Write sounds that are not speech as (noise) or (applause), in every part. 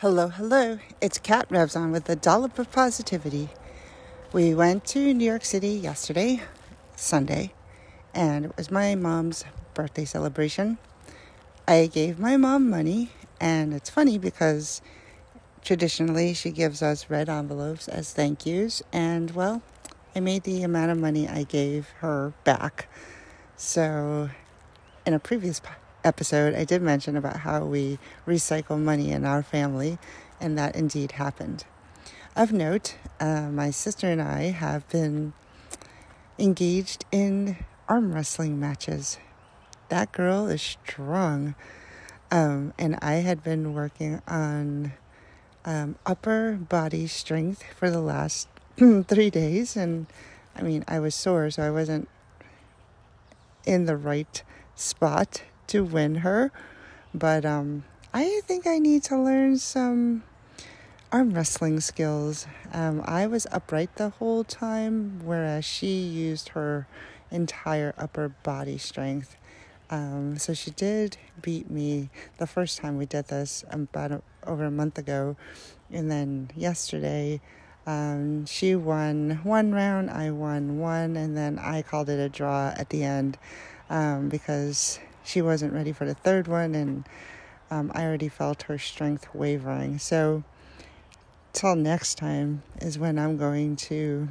Hello, hello. It's Kat Revzon with a dollop of positivity. We went to New York City yesterday, Sunday, and it was my mom's birthday celebration. I gave my mom money, and it's funny because traditionally she gives us red envelopes as thank yous, and well, I made the amount of money I gave her back. So, in a previous episode, I did mention about how we recycle money in our family, and that indeed happened. Of note, uh, my sister and I have been engaged in arm wrestling matches. That girl is strong. Um, and I had been working on um, upper body strength for the last (clears throat) three days. And I mean, I was sore, so I wasn't in the right spot to win her. But um, I think I need to learn some arm wrestling skills. Um, I was upright the whole time, whereas she used her entire upper body strength. Um, so she did beat me the first time we did this about a, over a month ago. And then yesterday, um, she won one round, I won one, and then I called it a draw at the end um, because she wasn't ready for the third one, and um, I already felt her strength wavering. So, till next time is when I'm going to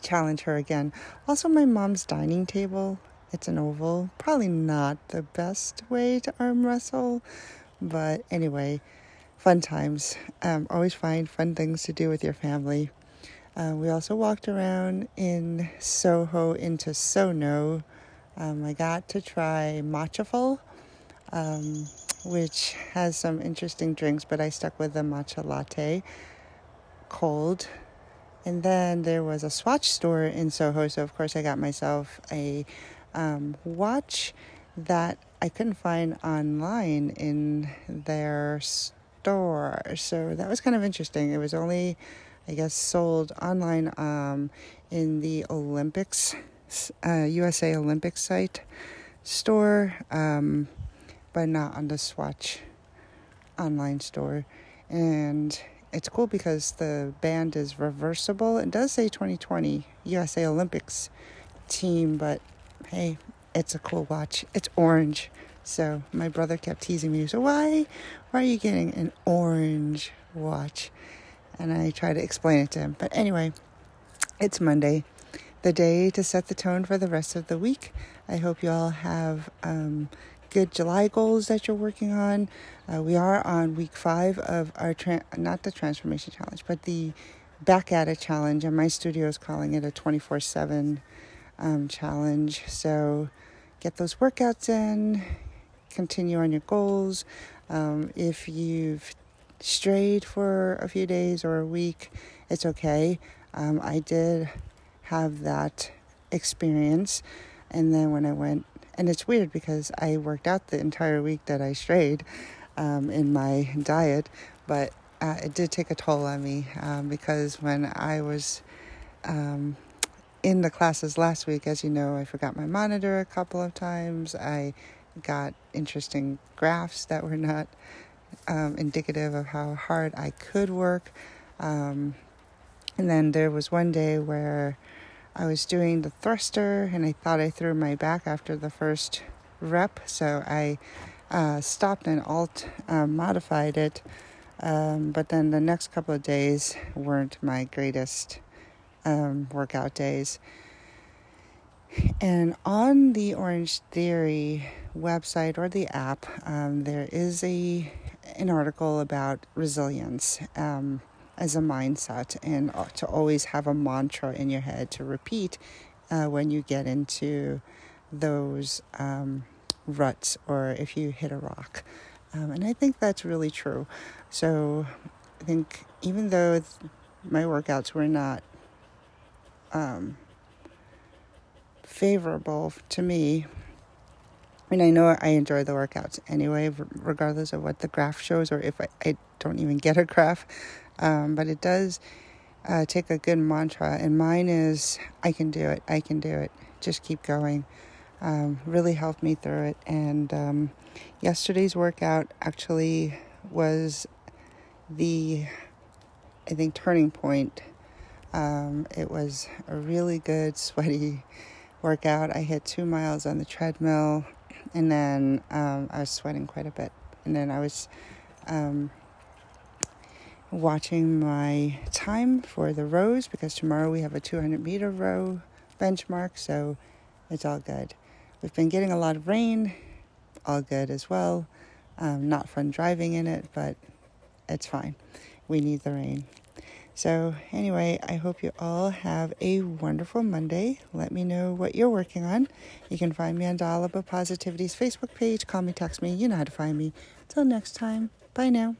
challenge her again. Also, my mom's dining table, it's an oval. Probably not the best way to arm wrestle, but anyway, fun times. Um, always find fun things to do with your family. Uh, we also walked around in Soho into Sono um, I got to try Matchaful, um, which has some interesting drinks, but I stuck with the matcha latte cold. And then there was a Swatch store in Soho, so of course I got myself a um, watch that I couldn't find online in their store. So that was kind of interesting. It was only, I guess, sold online um, in the Olympics uh, USA Olympic site store, um, but not on the Swatch online store. And it's cool because the band is reversible. It does say 2020 USA Olympics team, but hey, it's a cool watch. It's orange. So my brother kept teasing me. So why, why are you getting an orange watch? And I tried to explain it to him. But anyway, it's Monday the day to set the tone for the rest of the week. I hope you all have um, good July goals that you're working on. Uh, we are on week five of our, tra- not the transformation challenge, but the back at it challenge. And my studio is calling it a 24 um, 7 challenge. So get those workouts in, continue on your goals. Um, if you've strayed for a few days or a week, it's okay. Um, I did have that experience. And then when I went, and it's weird because I worked out the entire week that I strayed um, in my diet, but uh, it did take a toll on me um, because when I was um, in the classes last week, as you know, I forgot my monitor a couple of times. I got interesting graphs that were not um, indicative of how hard I could work. Um, and then there was one day where I was doing the thruster and I thought I threw my back after the first rep, so I uh, stopped and alt uh, modified it. Um, but then the next couple of days weren't my greatest um, workout days. And on the Orange Theory website or the app, um, there is a an article about resilience. Um, as a mindset and uh, to always have a mantra in your head to repeat uh, when you get into those um, ruts or if you hit a rock. Um, and I think that's really true. So I think even though my workouts were not um, favorable to me, and I know I enjoy the workouts anyway, regardless of what the graph shows or if I, I don't even get a graph. Um, but it does uh, take a good mantra, and mine is I can do it, I can do it, just keep going. Um, really helped me through it. And um, yesterday's workout actually was the, I think, turning point. Um, it was a really good, sweaty workout. I hit two miles on the treadmill, and then um, I was sweating quite a bit. And then I was um, watching my time for the rows because tomorrow we have a 200 meter row benchmark, so it's all good. We've been getting a lot of rain, all good as well. Um, not fun driving in it, but it's fine. We need the rain. So, anyway, I hope you all have a wonderful Monday. Let me know what you're working on. You can find me on Dollop of Positivity's Facebook page. Call me, text me. You know how to find me. Till next time. Bye now.